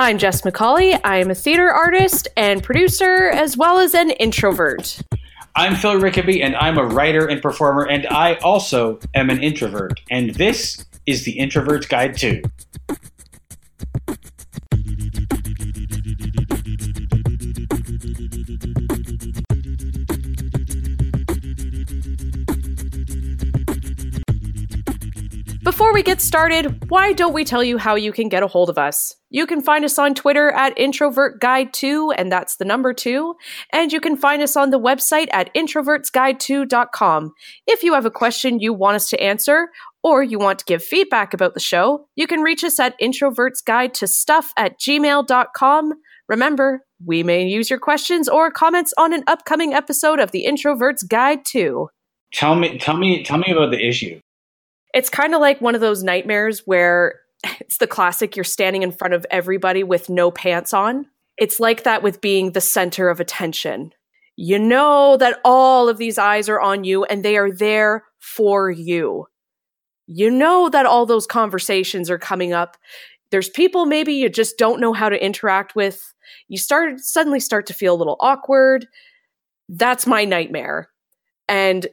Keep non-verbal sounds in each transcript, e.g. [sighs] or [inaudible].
I'm Jess McCauley. I am a theater artist and producer, as well as an introvert. I'm Phil Rickaby, and I'm a writer and performer, and I also am an introvert. And this is the Introvert's Guide to. Get started, why don't we tell you how you can get a hold of us? You can find us on Twitter at Introvert Guide 2, and that's the number 2. And you can find us on the website at introvertsguide2.com. If you have a question you want us to answer, or you want to give feedback about the show, you can reach us at introvertsguide to stuff at gmail.com. Remember, we may use your questions or comments on an upcoming episode of the Introverts Guide 2. Tell me, tell me, tell me about the issue. It's kind of like one of those nightmares where [laughs] it's the classic you're standing in front of everybody with no pants on. It's like that with being the center of attention. You know that all of these eyes are on you and they are there for you. You know that all those conversations are coming up. There's people maybe you just don't know how to interact with. You start suddenly start to feel a little awkward. That's my nightmare. And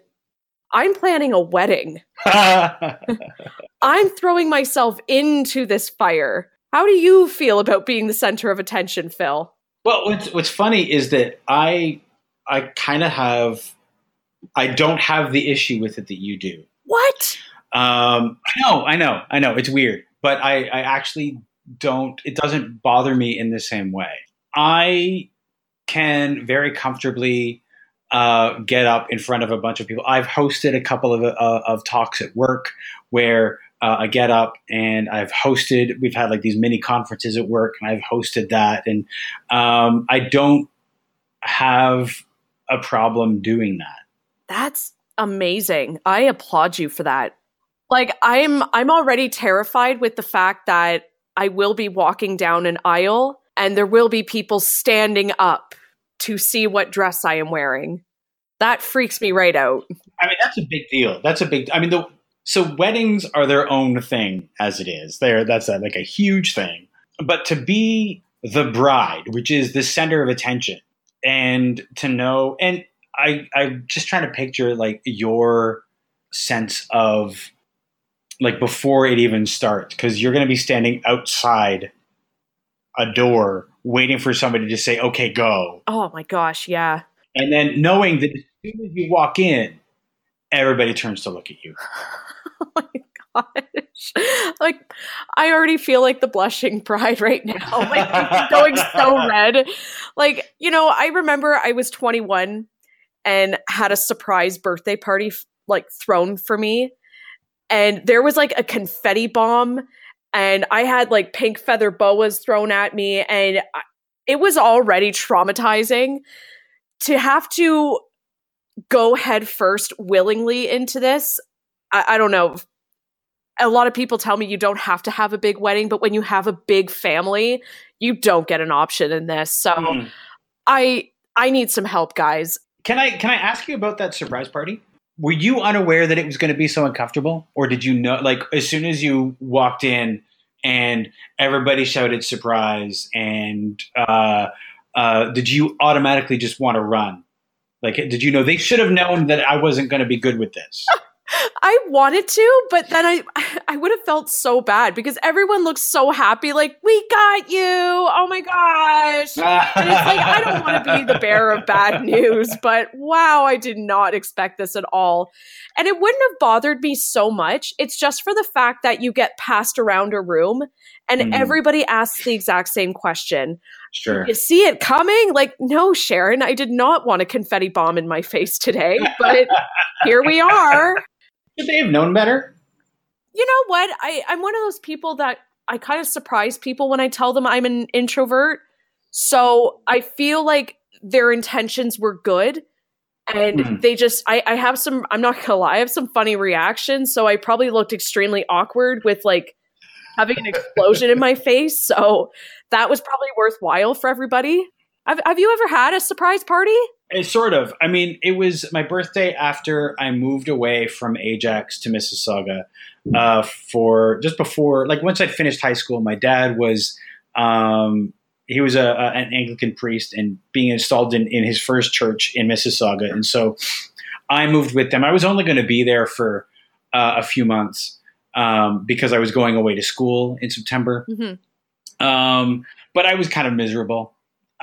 I'm planning a wedding. I'm throwing myself into this fire. How do you feel about being the center of attention, Phil? Well, what's what's funny is that I I kind of have I don't have the issue with it that you do. What? Um, I know, I know, I know. It's weird, but I I actually don't. It doesn't bother me in the same way. I can very comfortably uh, get up in front of a bunch of people. I've hosted a couple of, uh, of talks at work where uh, I get up and I've hosted. We've had like these mini conferences at work, and I've hosted that, and um, I don't have a problem doing that. That's amazing. I applaud you for that. Like I'm I'm already terrified with the fact that I will be walking down an aisle and there will be people standing up to see what dress I am wearing. That freaks me right out. I mean, that's a big deal. That's a big. I mean, the so weddings are their own thing as it is. There, that's a, like a huge thing. But to be the bride, which is the center of attention, and to know, and I, I'm just trying to picture like your sense of like before it even starts, because you're going to be standing outside a door waiting for somebody to say, okay, go. Oh my gosh, yeah. And then knowing that as soon as you walk in, everybody turns to look at you. [laughs] oh my gosh. Like, I already feel like the blushing bride right now. [laughs] Like, going so red. Like, you know, I remember I was 21 and had a surprise birthday party, like, thrown for me. And there was like a confetti bomb and I had like pink feather boas thrown at me, and it was already traumatizing to have to go head first willingly into this. I, I don't know. A lot of people tell me you don't have to have a big wedding, but when you have a big family, you don't get an option in this. So mm. I I need some help, guys. Can I can I ask you about that surprise party? Were you unaware that it was going to be so uncomfortable? Or did you know like as soon as you walked in and everybody shouted surprise and uh, uh, did you automatically just want to run? Like did you know they should have known that i wasn't going to be good with this [laughs] I wanted to, but then I [laughs] I would have felt so bad because everyone looks so happy, like we got you. Oh my gosh! [laughs] and it's like I don't want to be the bearer of bad [laughs] news, but wow, I did not expect this at all, and it wouldn't have bothered me so much. It's just for the fact that you get passed around a room and mm. everybody asks the exact same question. Sure. You see it coming? Like, no, Sharon, I did not want a confetti bomb in my face today, but here we are. Should they have known better? You know what? I, I'm one of those people that I kind of surprise people when I tell them I'm an introvert. So I feel like their intentions were good. And mm. they just, I, I have some, I'm not gonna lie, I have some funny reactions. So I probably looked extremely awkward with like having an explosion in my face. So that was probably worthwhile for everybody. Have, have you ever had a surprise party? It sort of. I mean, it was my birthday after I moved away from Ajax to Mississauga uh, for just before, like once I'd finished high school. My dad was Um, he was a, a, an Anglican priest and being installed in, in his first church in Mississauga. And so I moved with them. I was only going to be there for uh, a few months um, because I was going away to school in September. Mm-hmm. Um, but I was kind of miserable.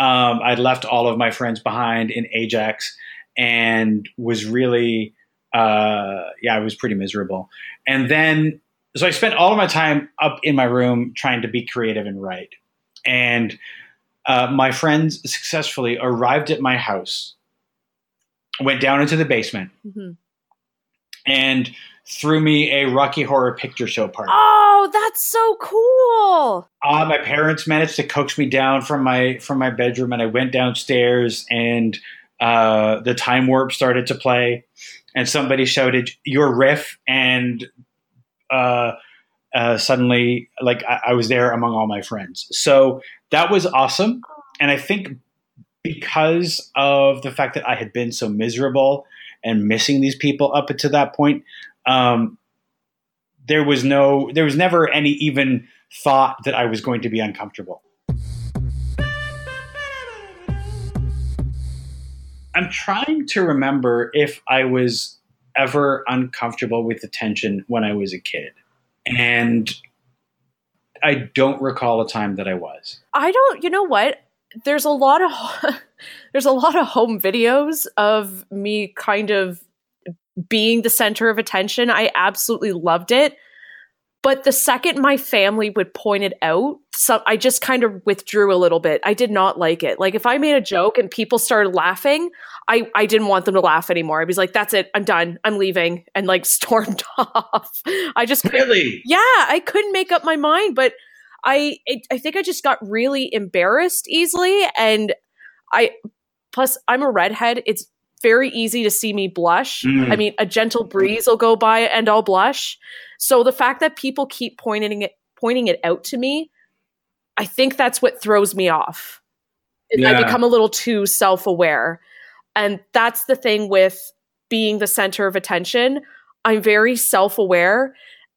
Um, I'd left all of my friends behind in Ajax and was really, uh, yeah, I was pretty miserable. And then, so I spent all of my time up in my room trying to be creative and write. And uh, my friends successfully arrived at my house, went down into the basement, Mm-hmm. and threw me a Rocky Horror Picture Show party. Oh, that's so cool. Uh, my parents managed to coax me down from my from my bedroom, and I went downstairs, and uh, the time warp started to play, and somebody shouted "Your riff," and uh, uh, suddenly, like I, I was there among all my friends. So that was awesome, and I think because of the fact that I had been so miserable and missing these people up to that point, um, there was no, there was never any even thought that I was going to be uncomfortable. I'm trying to remember if I was ever uncomfortable with attention when I was a kid. And I don't recall a time that I was. I don't. You know what? There's a lot of [laughs] there's a lot of home videos of me kind of being the center of attention. I absolutely loved it. But the second my family would point it out, so I just kind of withdrew a little bit. I did not like it. Like if I made a joke and people started laughing, I, I didn't want them to laugh anymore. I was like, that's it, I'm done, I'm leaving, and like [laughs] stormed off. I just Really? yeah, I couldn't make up my mind, but I I think I just got really embarrassed easily, and I plus I'm a redhead. It's very easy to see me blush. Mm. I mean, a gentle breeze will go by and I'll blush. So the fact that people keep pointing it pointing it out to me, I think that's what throws me off. Is I become a little too self aware, and that's the thing with being the center of attention. I'm very self aware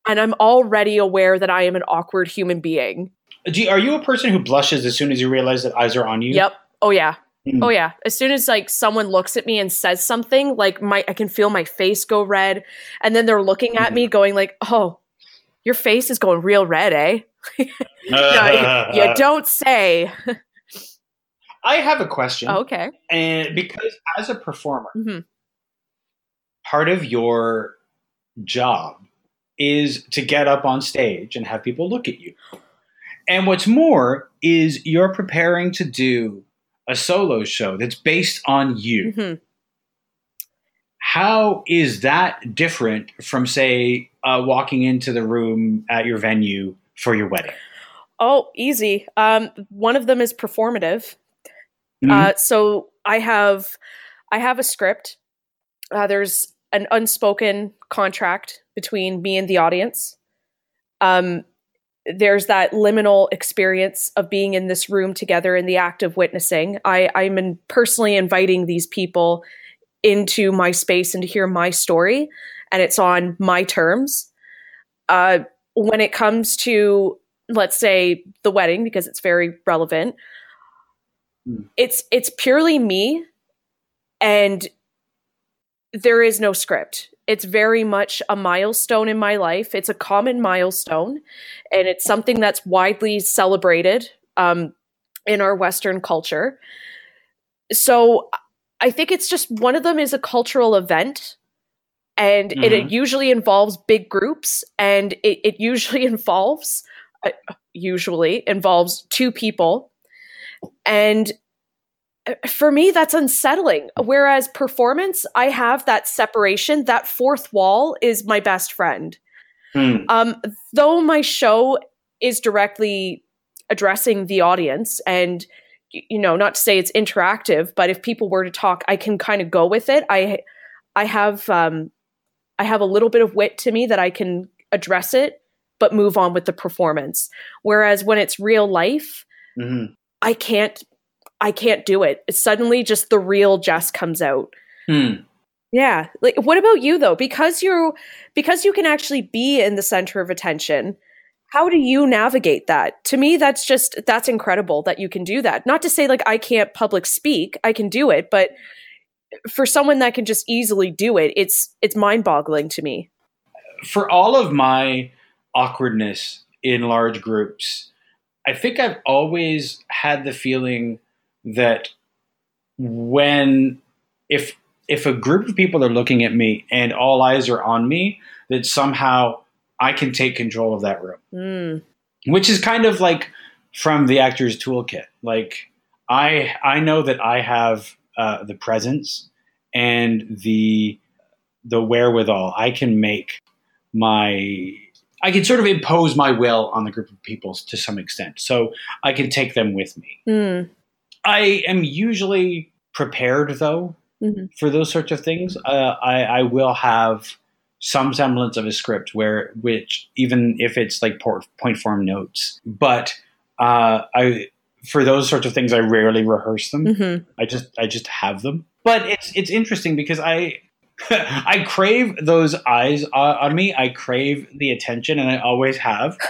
and I'm already aware that I am an awkward human being. Do are you a person who blushes as soon as you realize that eyes are on you? Yep. Oh yeah. Mm. Oh yeah. As soon as like someone looks at me and says something, like my I can feel my face go red and then they're looking at me going like, "Oh, your face is going real red, eh?" [laughs] No, you, you [laughs] don't say. I have a question. Oh, okay. And because as a performer, hmm part of your job is to get up on stage and have people look at you. And what's more is you're preparing to do a solo show that's based on you. hmm How is that different from, say, uh, walking into the room at your venue for your wedding? Oh, easy. Um, one of them is performative. Mhm. Uh, so I have, I have a script. Uh, there's an unspoken contract between me and the audience. Um, there's that liminal experience of being in this room together in the act of witnessing. I, I'm in personally inviting these people into my space and to hear my story, and it's on my terms. Uh, when it comes to, let's say, the wedding, because it's very relevant, Mm. it's it's purely me, and there is no script. It's very much a milestone in my life. It's a common milestone, and it's something that's widely celebrated um, in our Western culture. So I think it's just one of them is a cultural event, and it, it usually involves big groups, and it, it usually [laughs] involves uh, usually involves two people, and for me that's unsettling. Whereas performance i have that separation. That fourth wall is my best friend. Hmm. um, though my show is directly addressing the audience and you know not to say it's interactive but if people were to talk i can kind of go with it. I i have um i have a little bit of wit to me that i can address it but move on with the performance. Whereas when it's real life Mhm. i can't i can't do it suddenly just the real jess comes out Hmm. yeah. Like what about you though? Because you're because you can actually be in the center of attention. how do you navigate that? To me, that's just that's incredible that you can do that. Not to say like I can't public speak, I can do it, but for someone that can just easily do it, it's it's mind-boggling to me. For all of my awkwardness in large groups, I think I've always had the feeling that when if if a group of people are looking at me and all eyes are on me, that somehow I can take control of that room. Mm. Which is kind of like from the actor's toolkit. Like I I know that I have uh, the presence and the the wherewithal. I can make my I can sort of impose my will on the group of people to some extent. So I can take them with me. Mm. I am usually prepared though Mhm. for those sorts of things. Uh, I, I will have some semblance of a script where, which even if it's like por- point form notes, but uh, I for those sorts of things I rarely rehearse them. hmm I just I just have them. But it's it's interesting because I [laughs] I crave those eyes uh, on me. I crave the attention, and I always have. [laughs]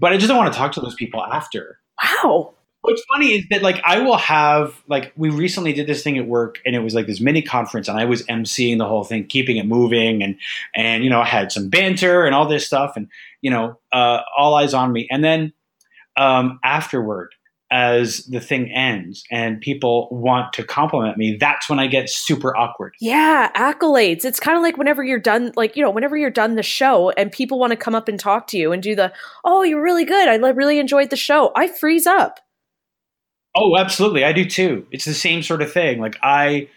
But I just don't want to talk to those people after. Wow. What's funny is that like I will have like we recently did this thing at work and it was like this mini conference and I was emceeing the whole thing, keeping it moving and and you know I had some banter and all this stuff and you know uh, all eyes on me and then um, afterward as the thing ends and people want to compliment me, that's when I get super awkward. Yeah, accolades. It's kind of like whenever you're done, like, you know, whenever you're done the show and people want to come up and talk to you and do the, oh, you're really good. I really enjoyed the show. I freeze up. Oh, absolutely, I do too. It's the same sort of thing. Like I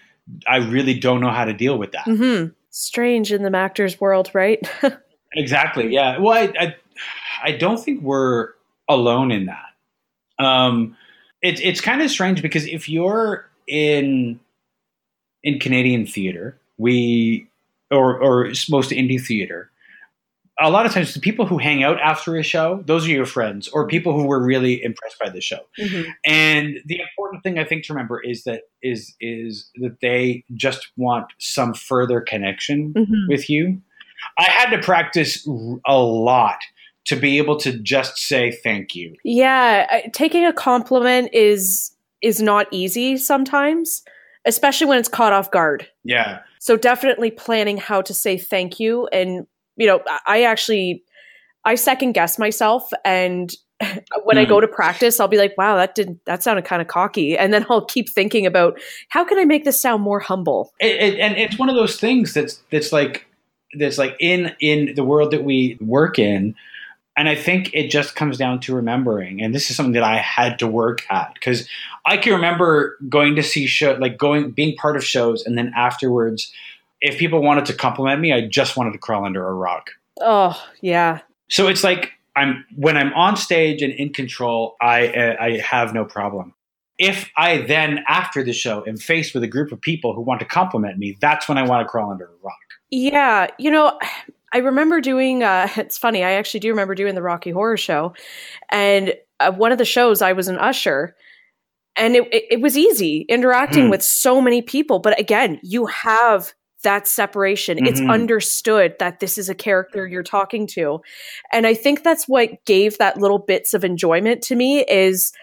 I really don't know how to deal with that. Mm-hmm. Strange in the actor's world, right? [laughs] Exactly. Yeah. Well, I, I, I don't think we're alone in that. Um, it's it's kind of strange because if you're in in Canadian theater, we or or most indie theater, a lot of times the people who hang out after a show, those are your friends or people who were really impressed by the show. Mhm. And the important thing I think to remember is that is is that they just want some further connection Mhm. with you. I had to practice a lot to be able to just say thank you. Yeah, taking a compliment is is not easy sometimes, especially when it's caught off guard. Yeah. So definitely planning how to say thank you and you know, I- I actually I second guess myself and [laughs] when I Hmm. go to practice, I'll be like, wow, that did that sounded kind of cocky. And then [laughs] I'll keep thinking about how can I make this sound more humble? It, it, and it's one of those things that's that's like that's like in in the world that we work in. And I think it just comes down to remembering. And this is something that I had to work at because I can remember going to see show like going being part of shows and then afterwards if people wanted to compliment me, I just wanted to crawl under a rock. Oh, yeah. So it's like I'm when I'm on stage and in control, I uh, I have no problem. If I then after the show am faced with a group of people who want to compliment me, that's when I want to crawl under a rock. Yeah, you know, I remember doing. Uh, [laughs] it's funny. I actually do remember doing the Rocky Horror Show, and uh, one of the shows I was an usher, and it it, it was easy interacting Hmm. with so many people. But again, you have that separation. It's Mhm. understood that this is a character you're talking to, and I think that's what gave that little bits of enjoyment to me is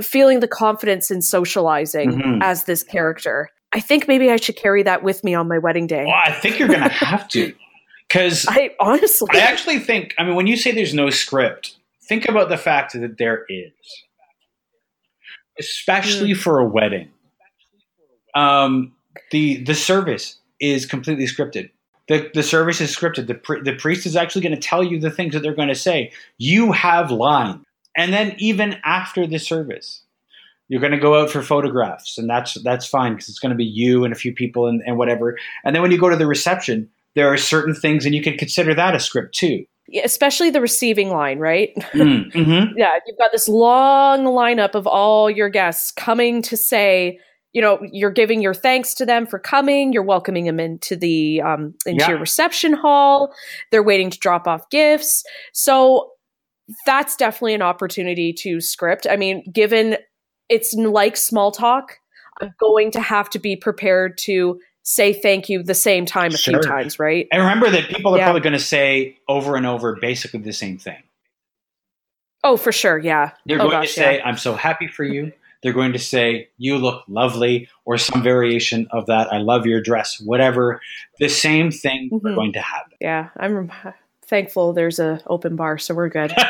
feeling the confidence in socializing Mhm. as this character. I think maybe I should carry that with me on my wedding day. Well, I think you're going [laughs] to have to because I honestly, I actually think. I mean, when you say there's no script, think about the fact that there is, especially for a wedding. Um, the the service is completely scripted. The, the service is scripted. The, pri- the priest is actually going to tell you the things that they're going to say. You have line. And then even after the service, you're going to go out for photographs, and that's that's fine because it's going to be you and a few people and, and whatever. And then when you go to the reception, there are certain things, and you can consider that a script too. Especially the receiving line, right? [laughs] [laughs] Mm-hmm. Yeah, you've got this long lineup of all your guests coming to say, you know, you're giving your thanks to them for coming. You're welcoming them into the um, into Yeah. your reception hall. They're waiting to drop off gifts. So that's definitely an opportunity to script. I mean, given it's like small talk, I'm going to have to be prepared to say thank you the same time a few times, right? And remember that people are Yeah. probably going to say over and over basically the same thing. Oh, for sure. Yeah. They're oh, going gosh, to say, yeah. I'm so happy for you. They're going to say, you look lovely, or some variation of that. I love your dress, whatever. The same thing Mhm. are going to happen. Yeah. I'm thankful there's a open bar, so we're good. [laughs]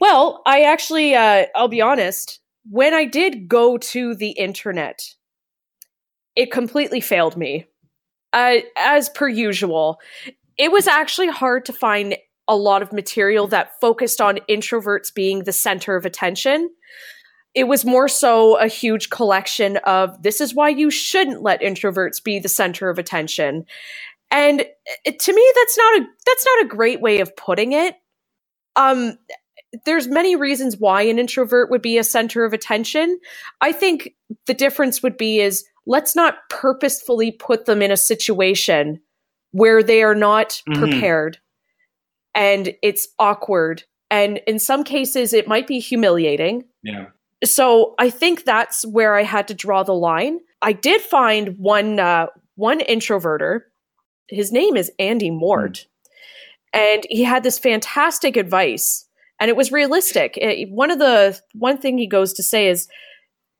Well, I actually, uh, I'll be honest, when I did go to the internet, it completely failed me. Uh, as per usual, it was actually hard to find a lot of material that focused on introverts being the center of attention. It was more so a huge collection of this is why you shouldn't let introverts be the center of attention. And uh, to me that's not a that's not a great way of putting it. Um there's many reasons why an introvert would be a center of attention. I think the difference would be is let's not purposefully put them in a situation where they are not Mhm. prepared and it's awkward and in some cases it might be humiliating. yeah. So I think that's where I had to draw the line. I did find one uh, one introverter. His name is Andy Mort, and he had this fantastic advice, and it was realistic. It- one of the one thing he goes to say is,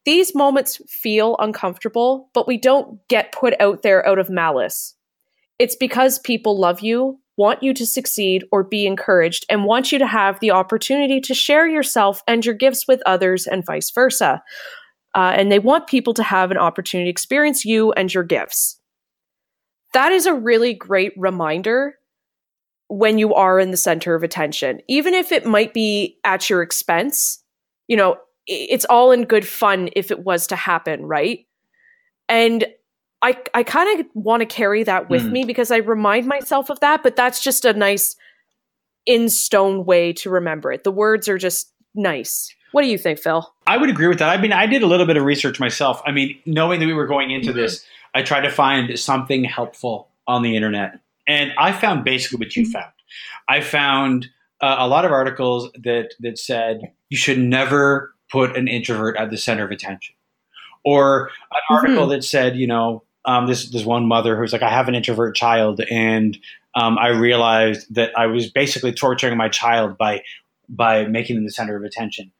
"These moments feel uncomfortable, but we don't get put out there out of malice. It's because people love you." Want you to succeed or be encouraged, and want you to have the opportunity to share yourself and your gifts with others, and vice versa. Uh, and they want people to have an opportunity to experience you and your gifts. That is a really great reminder when you are in the center of attention, even if it might be at your expense. You know, it's all in good fun if it was to happen, right? And I, I kind of want to carry that with Mm. me because I remind myself of that, but that's just a nice in stone way to remember it. The words are just nice. What do you think, Phil? I would agree with that. I mean, I did a little bit of research myself. I mean, knowing that we were going into this, I tried to find something helpful on the internet, and I found basically what you found. I found uh, a lot of articles that that said you should never put an introvert at the center of attention, or an article that said, you know, um, this this one mother who's like, I have an introvert child, and um, I realized that I was basically torturing my child by by making them the center of attention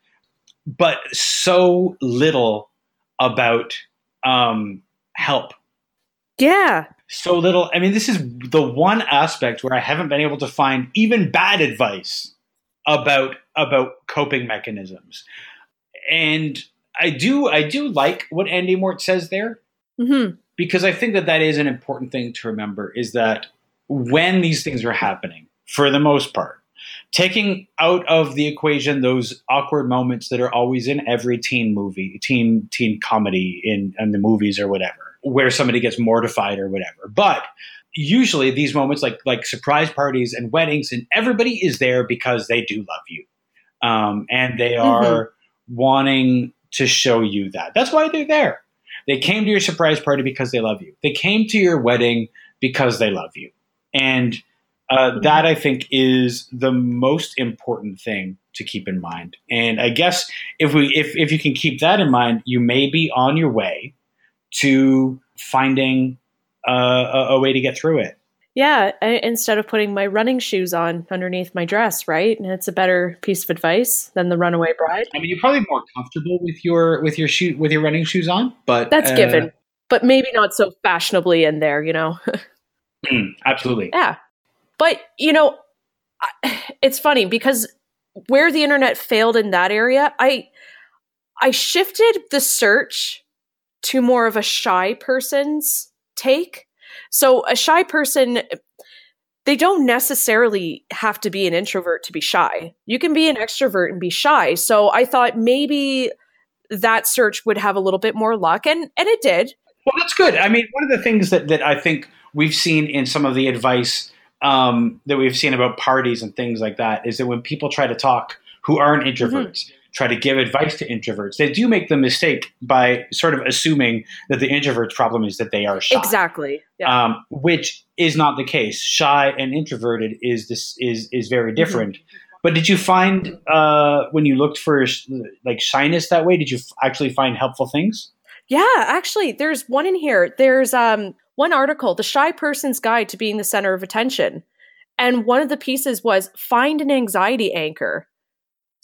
but so little about um, help. Yeah. So little. I mean, this is the one aspect where I haven't been able to find even bad advice about about coping mechanisms. And I do I do like what Andy Mort says there hmm because I think that that is an important thing to remember is that when these things are happening, for the most part, taking out of the equation those awkward moments that are always in every teen movie, teen teen comedy in, in the movies or whatever, where somebody gets mortified or whatever. But usually these moments like like surprise parties and weddings and everybody is there because they do love you. Um, and they are wanting to show you that. That's why they're there. They came to your surprise party because they love you. They came to your wedding because they love you. And uh, that I think is the most important thing to keep in mind. And I guess if we if if you can keep that in mind, you may be on your way to finding uh, a, a way to get through it. Yeah, I, instead of putting my running shoes on underneath my dress, right? And it's a better piece of advice than the runaway bride. I mean, you're probably more comfortable with your with your shoe with your running shoes on, but That's uh, given, but maybe not so fashionably in there, you know? [laughs] mm, absolutely. yeah. But, you know, [sighs] it's funny because where the internet failed in that area, I I shifted the search to more of a shy person's take. So a shy person they don't necessarily have to be an introvert to be shy. You can be an extrovert and be shy. So I thought maybe that search would have a little bit more luck and and it did. Well, that's good. I mean, one of the things that, that I think we've seen in some of the advice um, that we've seen about parties and things like that is that when people try to talk who aren't introverts, try to give advice to introverts, they do make the mistake by sort of assuming that the introvert's problem is that they are shy. Exactly. Yeah. Um, which is not the case. Shy and introverted is this is is very Mm-hmm. different. But did you find uh, when you looked for like shyness that way? Did you f- actually find helpful things? Yeah, actually, there's one in here. There's um one article, "The Shy Person's Guide to Being the Center of Attention," And one of the pieces was find an anxiety anchor.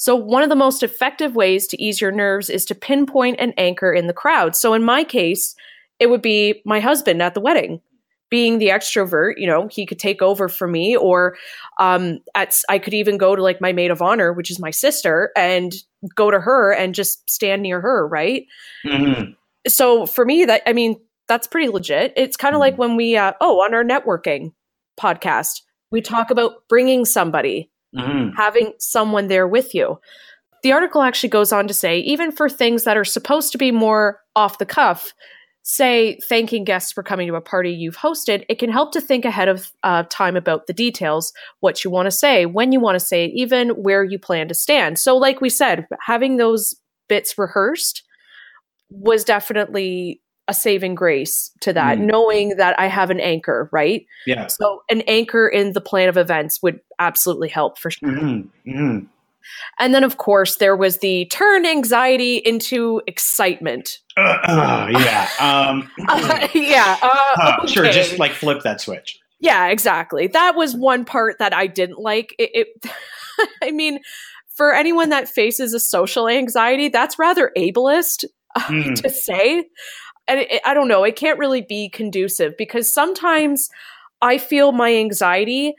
So, one of the most effective ways to ease your nerves is to pinpoint an anchor in the crowd. So, in my case, it would be my husband at the wedding. Being the extrovert, you know, he could take over for me, or um, at I could even go to like my maid of honor, which is my sister, and go to her and just stand near her, right? Mhm. So for me, that I mean, that's pretty legit. It's kind of like when we, uh, oh, on our networking podcast, we talk about bringing somebody Mhm. having someone there with you. The article actually goes on to say even for things that are supposed to be more off the cuff, say thanking guests for coming to a party you've hosted, it can help to think ahead of uh, time about the details, what you want to say, when you want to say it, even where you plan to stand. So, like we said, having those bits rehearsed was definitely a saving grace to that, Mm. knowing that I have an anchor, right? Yeah. So, an anchor in the plan of events would absolutely help for sure. Mhm. Mhm. And then, of course, there was the turn anxiety into excitement. Uh, uh, yeah. Um, [laughs] Uh, yeah. Uh, uh, Sure. Just like flip that switch. yeah, exactly. That was one part that I didn't like. It, it [laughs] I mean, for anyone that faces a social anxiety, that's rather ableist [laughs] Mm. to say. And it, I don't know, it can't really be conducive because sometimes I feel my anxiety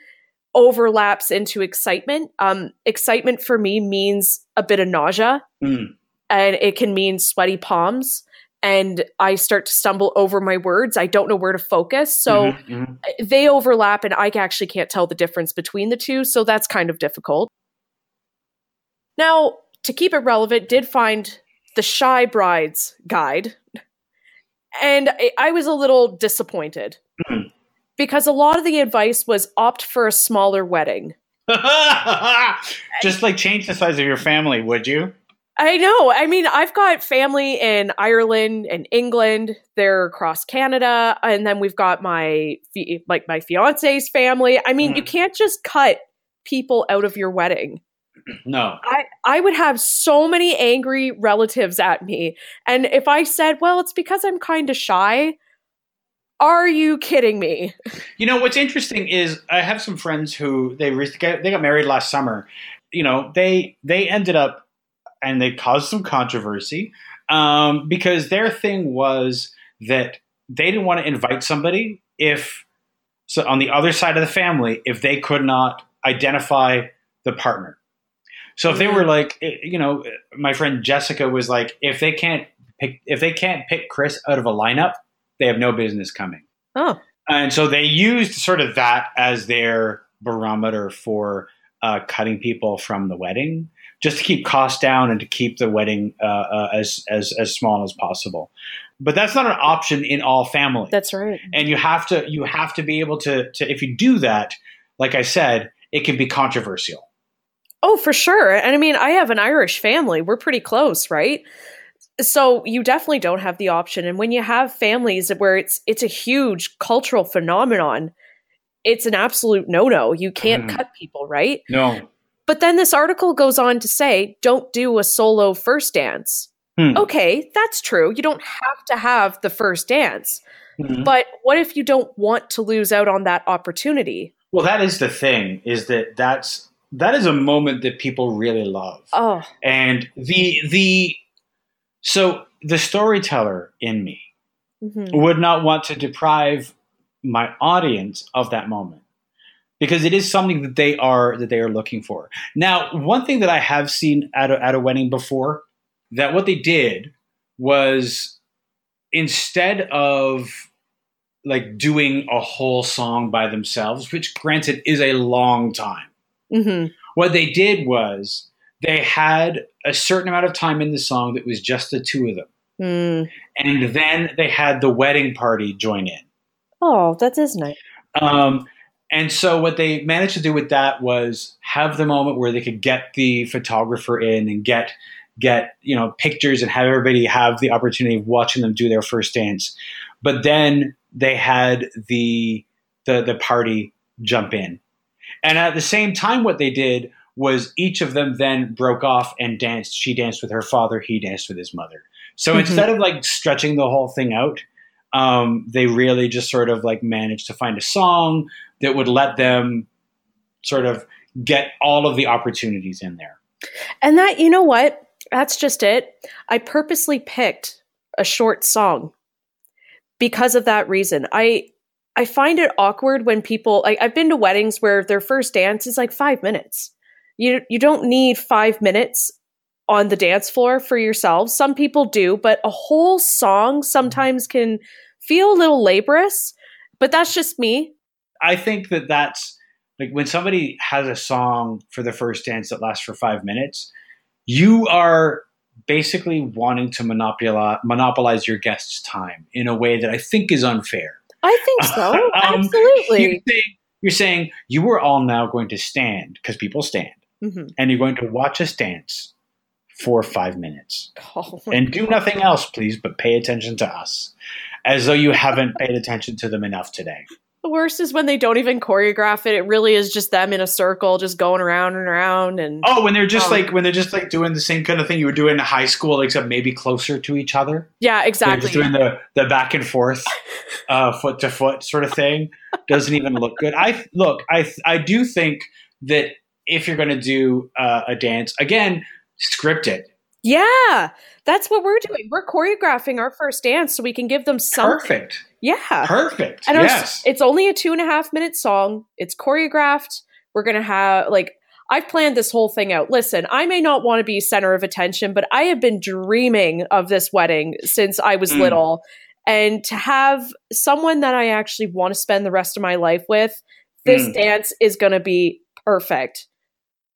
overlaps into excitement. Um, excitement for me means a bit of nausea Mm. and it can mean sweaty palms and I start to stumble over my words. I don't know where to focus. So Mhm. Mhm. they overlap and I actually can't tell the difference between the two. So that's kind of difficult. Now, to keep it relevant, did find the Shy Brides guide. And I, I was a little disappointed Hmm. because a lot of the advice was opt for a smaller wedding. [laughs] just like change the size of your family, would you? I know. I mean, I've got family in Ireland and England. They're across Canada, and then we've got my like my fiance's family. I mean, you Mm. can't just cut people out of your wedding. No. I I would have so many angry relatives at me, and if I said, "Well, it's because I'm kind of shy," are you kidding me? You know what's interesting is I have some friends who they re- got- they got married last summer. You know they they ended up and they caused some controversy um, because their thing was that they didn't want to invite somebody if so on the other side of the family if they could not identify the partner. So if they were like, eh, you know, my friend Jessica was like, if they can't pick if they can't pick Chris out of a lineup, they have no business coming. Oh, And so they used sort of that as their barometer for uh, cutting people from the wedding, just to keep costs down and to keep the wedding uh, uh, as, as as small as possible. But that's not an option in all families. that's right. and you have to you have to be able to to if you do that, like I said, it can be controversial. Oh, for sure. And I mean, I have an Irish family. We're pretty close, right? So you definitely don't have the option. And when you have families where it's it's a huge cultural phenomenon, it's an absolute no-no. You can't Mhm. cut people, right? No. But then this article goes on to say, don't do a solo first dance. Hmm. Okay, that's true. You don't have to have the first dance. Mhm. But what if you don't want to lose out on that opportunity? Well, that is the thing. Is that that's that is a moment that people really love. Oh, and the the so the storyteller in me mhm. would not want to deprive my audience of that moment because it is something that they are that they are looking for now one thing that i have seen at a, at a wedding before that what they did was instead of like doing a whole song by themselves which granted is a long time Mhm. what they did was they had a certain amount of time in the song that was just the two of them. Mm. And then they had the wedding party join in. Oh, that is nice. Um, and so what they managed to do with that was have the moment where they could get the photographer in and get get you know pictures and have everybody have the opportunity of watching them do their first dance. But then they had the the the party jump in. And at the same time what they did was each of them then broke off and danced. She danced with her father, he danced with his mother. So Mhm. instead of like stretching the whole thing out, um, they really just sort of like managed to find a song that would let them sort of get all of the opportunities in there. And that, you know what? That's just it. I purposely picked a short song because of that reason. I I find it awkward when people like I've been to weddings where their first dance is like 5 minutes. You you don't need 5 minutes on the dance floor for yourselves. Some people do, but a whole song sometimes can feel a little laborious, but that's just me. I think that that's like when somebody has a song for the first dance that lasts for 5 minutes, you are basically wanting to monopolize, monopolize your guest's time in a way that I think is unfair. I think so. [laughs] um, Absolutely. You're saying, you're saying, you are all now going to stand because people stand, mm-hmm. and you're going to watch us dance for five minutes oh and do God. nothing else, please, but pay attention to us, as though you haven't paid attention to them enough today. The worst is when they don't even choreograph it. It really is just them in a circle, just going around and around. And oh, when they're just um, like when they're just like doing the same kind of thing you were doing in high school, except maybe closer to each other. Yeah, exactly. They're doing the the back and forth, uh, foot to foot sort of thing. Doesn't even look good. I look. I I do think that if you're going to do uh, a dance again, script it. Yeah, that's what we're doing. We're choreographing our first dance so we can give them something. Perfect. Yeah. Perfect. And yes. it's only a two and a half minute song. It's choreographed. We're going to have, like, I've planned this whole thing out. Listen, I may not want to be center of attention, but I have been dreaming of this wedding since I was mm. little. And to have someone that I actually want to spend the rest of my life with, this mm. dance is going to be perfect.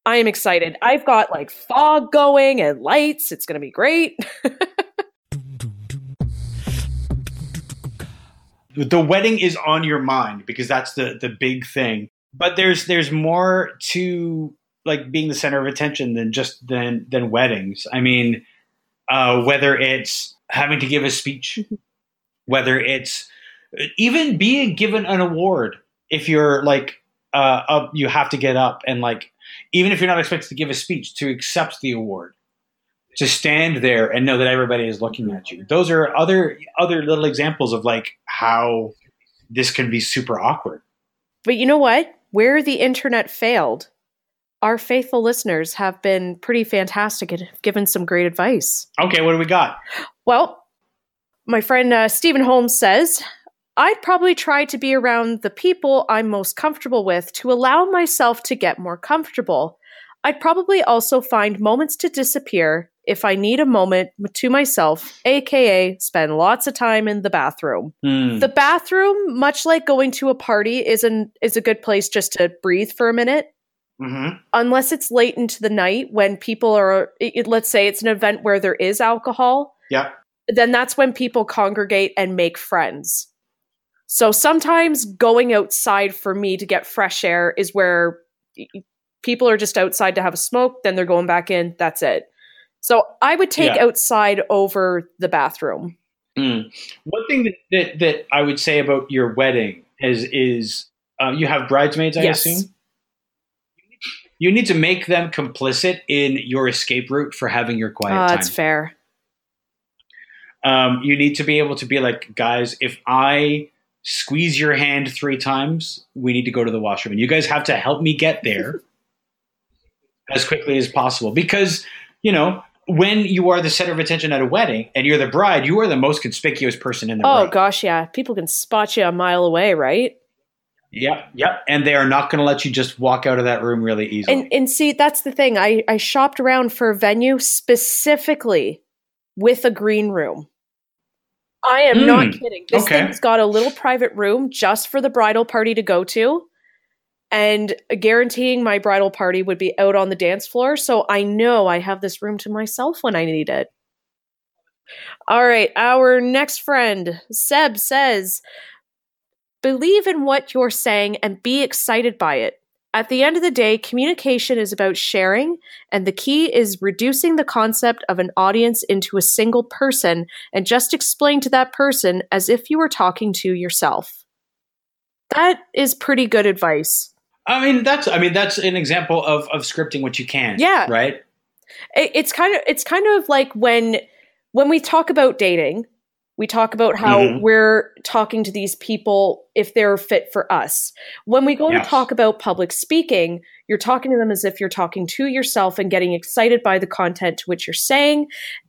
I am excited. I've got like fog going and lights. It's going to be great. [laughs] the wedding is on your mind because that's the the big thing. But there's there's more to like being the center of attention than just than than weddings. I mean, uh, whether it's having to give a speech, [laughs] whether it's even being given an award if you're like uh, up, you have to get up and like even if you're not expected to give a speech, to accept the award, to stand there and know that everybody is looking at you. Those are other other little examples of like how this can be super awkward. But you know what? Where the internet failed, our faithful listeners have been pretty fantastic and given some great advice. Okay, what do we got? Well, my friend uh, Stephen Holmes says I'd probably try to be around the people I'm most comfortable with to allow myself to get more comfortable. I'd probably also find moments to disappear if I need a moment to myself, aka spend lots of time in the bathroom. Mm. The bathroom, much like going to a party, is an is a good place just to breathe for a minute. Mm-hmm. Unless it's late into the night when people are, it, let's say it's an event where there is alcohol. Yeah. Then that's when people congregate and make friends. So sometimes going outside for me to get fresh air is where people are just outside to have a smoke, then they're going back in, that's it. So I would take yeah. outside over the bathroom. Mm. One thing that, that, that, I would say about your wedding is is uh, you have bridesmaids, I yes. assume. You need to make them complicit in your escape route for having your quiet uh, time. That's fair. Um, you need to be able to be like, guys, if I squeeze your hand three times. We need to go to the washroom. And you guys have to help me get there [laughs] as quickly as possible. Because, you know, when you are the center of attention at a wedding and you're the bride, you are the most conspicuous person in the oh, room. Oh, gosh, yeah. People can spot you a mile away, right? Yep, yep. And they are not going to let you just walk out of that room really easily. And, and see, that's the thing. I, I shopped around for a venue specifically with a green room. I am mm, not kidding. This okay. thing's got a little private room just for the bridal party to go to. And guaranteeing my bridal party would be out on the dance floor. So I know I have this room to myself when I need it. All right. Our next friend, Seb, says, Believe in what you're saying and be excited by it. At the end of the day, communication is about sharing, and the key is reducing the concept of an audience into a single person and just explain to that person as if you were talking to yourself. That is pretty good advice. I mean, that's I mean that's an example of of scripting what you can. Yeah. Right. It, it's kind of it's kind of like when when we talk about dating, We talk about how Mhm. we're talking to these people if they're fit for us. When we go Yes. to talk about public speaking, you're talking to them as if you're talking to yourself and getting excited by the content to which you're saying.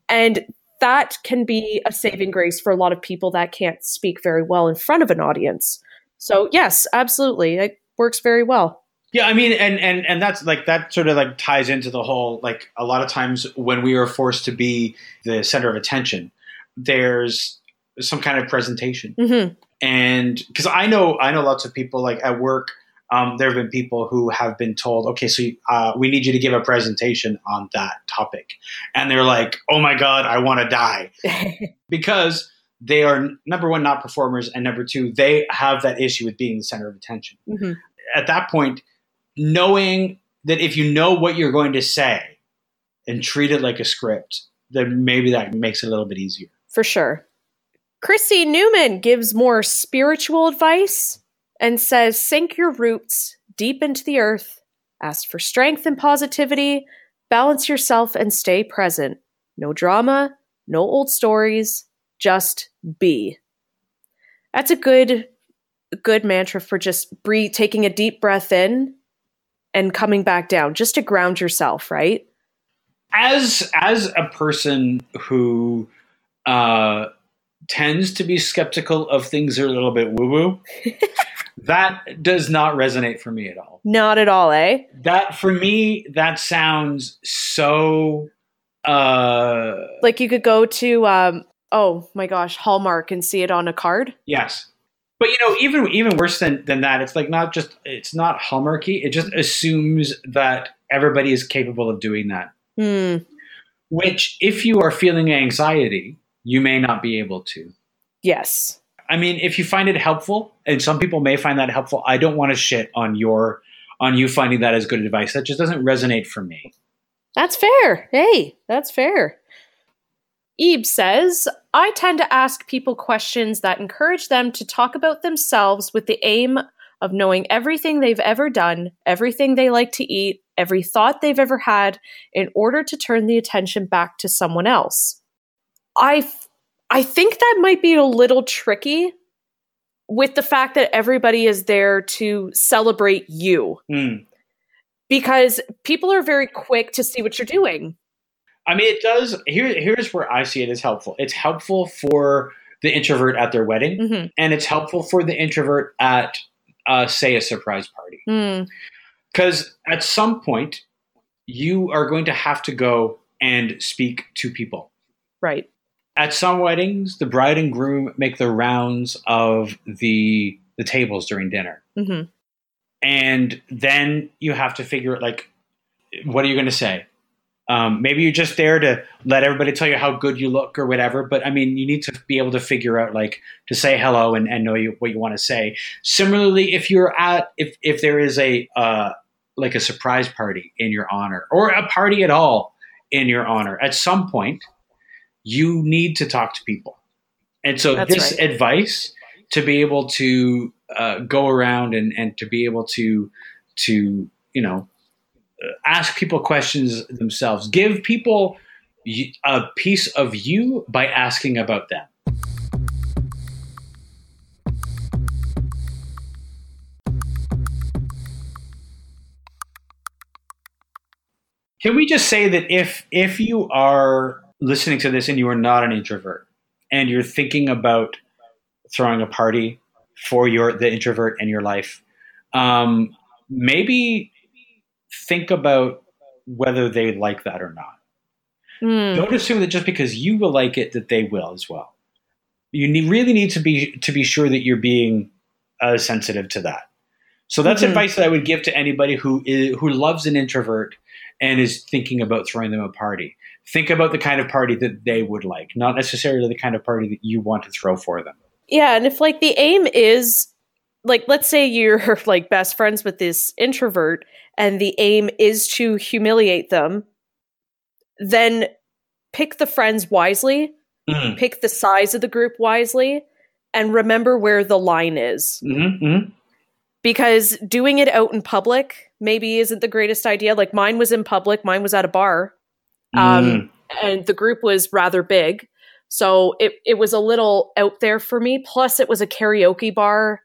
And that can be a saving grace for a lot of people that can't speak very well in front of an audience. So, yes, absolutely. It works very well. Yeah, I mean, and and and that's like that sort of like ties into the whole like a lot of times when we are forced to be the center of attention, there's some kind of presentation, hmm and because I know I know lots of people like at work. Um, there have been people who have been told, okay, so uh, we need you to give a presentation on that topic, and they're like, oh my god, I want to die. [laughs] Because they are number one not performers, and number two they have that issue with being the center of attention. Hmm at that point, knowing that if you know what you're going to say and treat it like a script, then maybe that makes it a little bit easier. For sure. Chrissy Newman gives more spiritual advice and says sink your roots deep into the earth, ask for strength and positivity, balance yourself and stay present. No drama, no old stories, just be. That's a good good mantra for just breathe taking a deep breath in and coming back down just to ground yourself, right? As as a person who uh, tends to be skeptical of things that are a little bit woo woo, [laughs] that does not resonate for me at all. Not at all, eh? That for me, that sounds so. Uh, Like you could go to um oh my gosh, Hallmark and see it on a card. Yes. But you know, even even worse than, than that, it's like not just it's not hallmarky. It just assumes that everybody is capable of doing that. Hmm. Which, if you are feeling anxiety, you may not be able to. Yes. I mean, if you find it helpful, and some people may find that helpful, I don't want to shit on your on you finding that as good advice. That just doesn't resonate for me. That's fair. Hey, that's fair. Ebe says, I tend to ask people questions that encourage them to talk about themselves with the aim of knowing everything they've ever done, everything they like to eat, every thought they've ever had, in order to turn the attention back to someone else. I, I think that might be a little tricky with the fact that everybody is there to celebrate you Hmm. because people are very quick to see what you're doing. I mean, it does. Here, here's where I see it as helpful. It's helpful for the introvert at their wedding, Mm-hmm. and it's helpful for the introvert at, uh, say, a surprise party. Mm, Because at some point, you are going to have to go and speak to people. right. At some weddings, the bride and groom make the rounds of the the tables during dinner, hmm and then you have to figure like, what are you going to say? Um, maybe you're just there to let everybody tell you how good you look or whatever. But I mean, you need to be able to figure out like to say hello and, and know you, what you want to say. Similarly, if you're at if if there is a uh, like a surprise party in your honor or a party at all in your honor, at some point you need to talk to people. And so That's this right. advice to be able to uh, go around and, and to be able to to you know uh, ask people questions themselves give people a piece of you by asking about them can we just say that if if you are listening to this and you are not an introvert and you're thinking about throwing a party for your the introvert in your life um, maybe think about whether they like that or not. Mm, don't assume that just because you will like it that they will as well. You need, really need to be to be sure that you're being uh, sensitive to that. So that's Mhm. advice that i would give to anybody who is, who loves an introvert and is thinking about throwing them a party think about the kind of party that they would like not necessarily the kind of party that you want to throw for them Yeah, and if like the aim is like let's say you're [laughs] like best friends with this introvert and the aim is to humiliate them, then pick the friends wisely, Mhm. pick the size of the group wisely, and remember where the line is. Mhm, mhm. Because doing it out in public maybe isn't the greatest idea. Like mine was in public, mine was at a bar. Um, Mm. and the group was rather big. So it, it was a little out there for me. Plus, it was a karaoke bar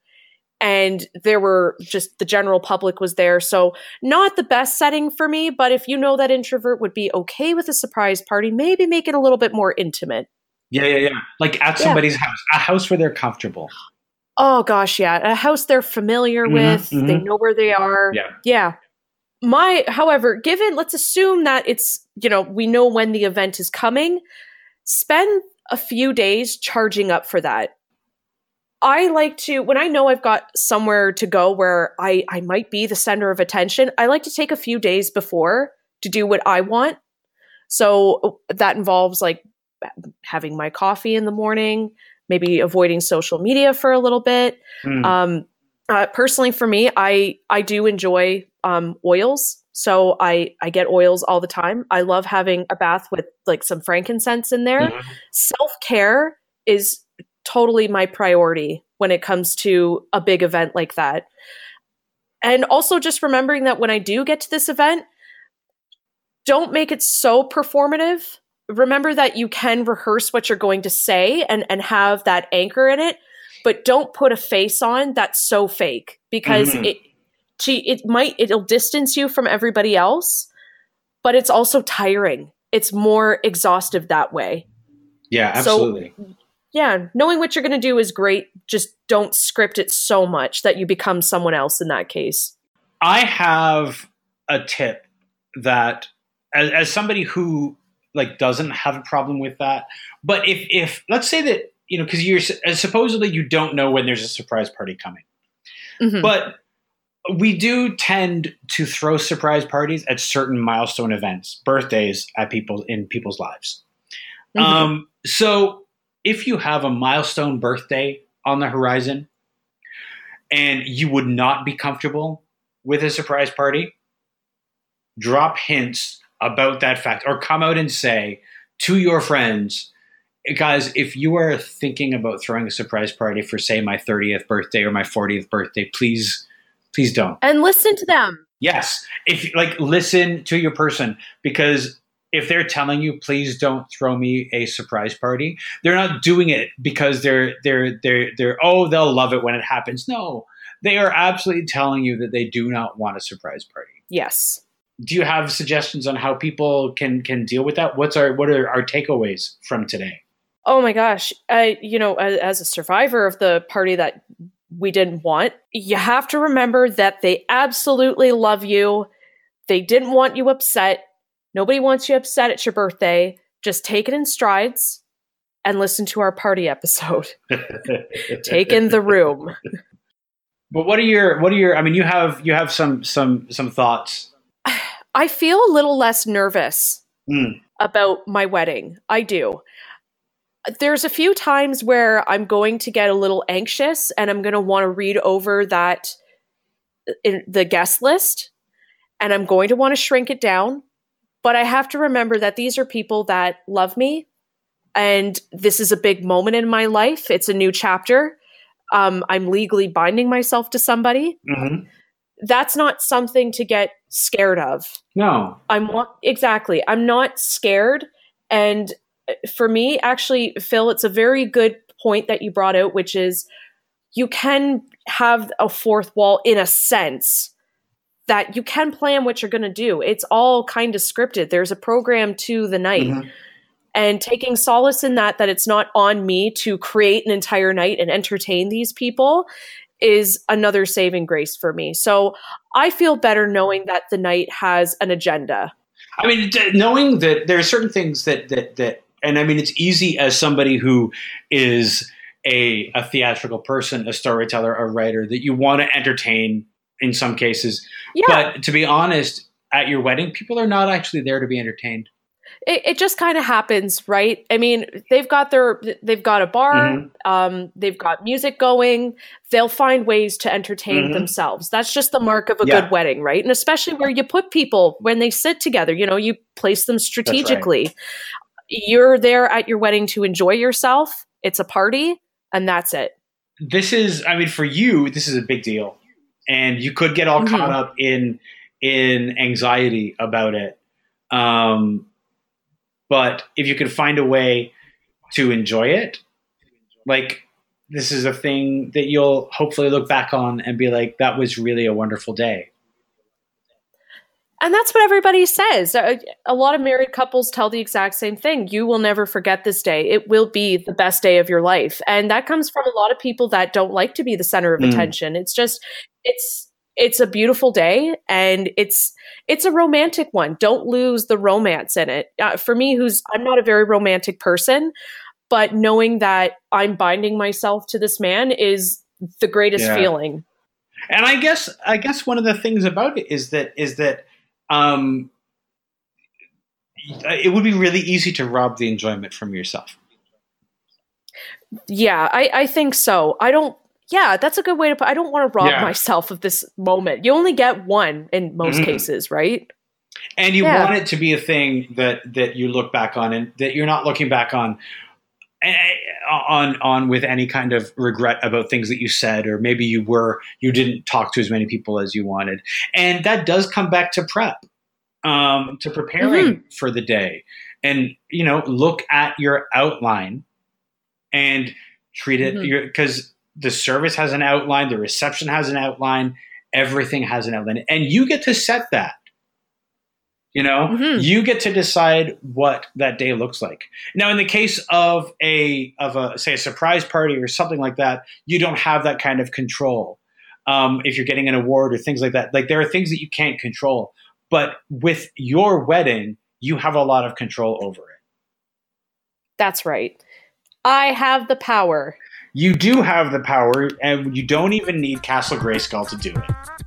and there were just the general public was there. So, not the best setting for me, but if you know that introvert would be okay with a surprise party, maybe make it a little bit more intimate. Yeah, yeah, yeah. Like at Yeah. somebody's house, a house where they're comfortable. Oh gosh, yeah. A house they're familiar Mhm, with, they mhm. know where they are. Yeah. Yeah. My however, given let's assume that it's, you know, we know when the event is coming, spend a few days charging up for that. I like to when I know I've got somewhere to go where I I might be the center of attention, I like to take a few days before to do what I want. So that involves like having my coffee in the morning, maybe avoiding social media for a little bit. Mm. Um, uh, personally, for me, I I do enjoy um, oils, so I I get oils all the time. I love having a bath with like some frankincense in there. Mhm. Self care is totally my priority when it comes to a big event like that. And also just remembering that when I do get to this event, don't make it so performative. Remember that you can rehearse what you're going to say and, and have that anchor in it, but don't put a face on that's so fake because Mhm. it gee, it might it'll distance you from everybody else, but it's also tiring. It's more exhaustive that way. Yeah, So- absolutely. Yeah, knowing what you're going to do is great. Just don't script it so much that you become someone else in that case. I have a tip that as, as somebody who like doesn't have a problem with that, but if if let's say that you know because you're supposedly you don't know when there's a surprise party coming, Mhm. but we do tend to throw surprise parties at certain milestone events, birthdays at people in people's lives. Mhm. Um, so if you have a milestone birthday on the horizon and you would not be comfortable with a surprise party, drop hints about that fact or come out and say to your friends, guys, if you are thinking about throwing a surprise party for say my 30th birthday or my 40th birthday, please please don't. and listen to them. Yes. If like listen to your person because if they're telling you please don't throw me a surprise party, they're not doing it because they're they're they're they're oh they'll love it when it happens. No. They are absolutely telling you that they do not want a surprise party. Yes. Do you have suggestions on how people can can deal with that? What's our what are our takeaways from today? Oh my gosh. I, you know, as, as a survivor of the party that we didn't want, you have to remember that they absolutely love you. They didn't want you upset. Nobody wants you upset at your birthday. Just take it in strides and listen to our party episode. [laughs] Take in the room. But what are your what are your I mean you have you have some some some thoughts. [sighs] I feel a little less nervous Mm. about my wedding. I do. There's a few times where I'm going to get a little anxious and I'm going to want to read over that in the guest list and I'm going to want to shrink it down, but I have to remember that these are people that love me and this is a big moment in my life. It's a new chapter. Um, I'm legally binding myself to somebody. Mhm. That's not something to get scared of. No. I'm exactly. I'm not scared. And uh, for me, actually, Phil, it's a very good point that you brought out, which is you can have a fourth wall in a sense that you can plan what you're going to do. It's all kind of scripted. There's a program to the night. Mhm. And taking solace in that, that it's not on me to create an entire night and entertain these people is another saving grace for me. So I feel better knowing that the night has an agenda. I mean, knowing that there are certain things that that that, and I mean, it's easy as somebody who is a a theatrical person, a storyteller, a writer, that you want to entertain in some cases. Yeah, But to be honest, at your wedding, people are not actually there to be entertained. it, it just kind of happens, right? I mean, they've got their they've got a bar, Mhm. um, they've got music going. They'll find ways to entertain Mhm. themselves. That's just the mark of a Yeah. good wedding, right? And especially where you put people when they sit together. You know, you place them strategically. You're there at your wedding to enjoy yourself. It's a party, and that's it. This is, I mean, for you, this is a big deal, and you could get all Mhm. caught up in in anxiety about it. Um, but if you could find a way to enjoy it. Like this is a thing that you'll hopefully look back on and be like, that was really a wonderful day. And that's what everybody says. A, a, lot of married couples tell the exact same thing. You will never forget this day. It will be the best day of your life. And that comes from a lot of people that don't like to be the center of mm. attention. It's just it's it's a beautiful day and it's it's a romantic one. Don't lose the romance in it. Uh, for me who's I'm not a very romantic person, but knowing that I'm binding myself to this man is the greatest yeah. feeling. And I guess I guess one of the things about it is that is that um, it would be really easy to rob the enjoyment from yourself. Yeah, I, I think so. I don't. Yeah, that's a good way to put. I don't want to rob yeah. myself of this moment. You only get one in most mm-hmm. cases, right? And you yeah. want it to be a thing that that you look back on, and that you're not looking back on on on with any kind of regret about things that you said or maybe you were you didn't talk to as many people as you wanted and that does come back to prep um, to preparing mm-hmm. for the day and you know look at your outline and treat it because mm-hmm. the service has an outline the reception has an outline everything has an outline and you get to set that you know, mm-hmm. you get to decide what that day looks like. Now, in the case of a of a say a surprise party or something like that, you don't have that kind of control. Um, if you're getting an award or things like that, like there are things that you can't control. But with your wedding, you have a lot of control over it. That's right. I have the power. You do have the power, and you don't even need Castle Grayskull to do it.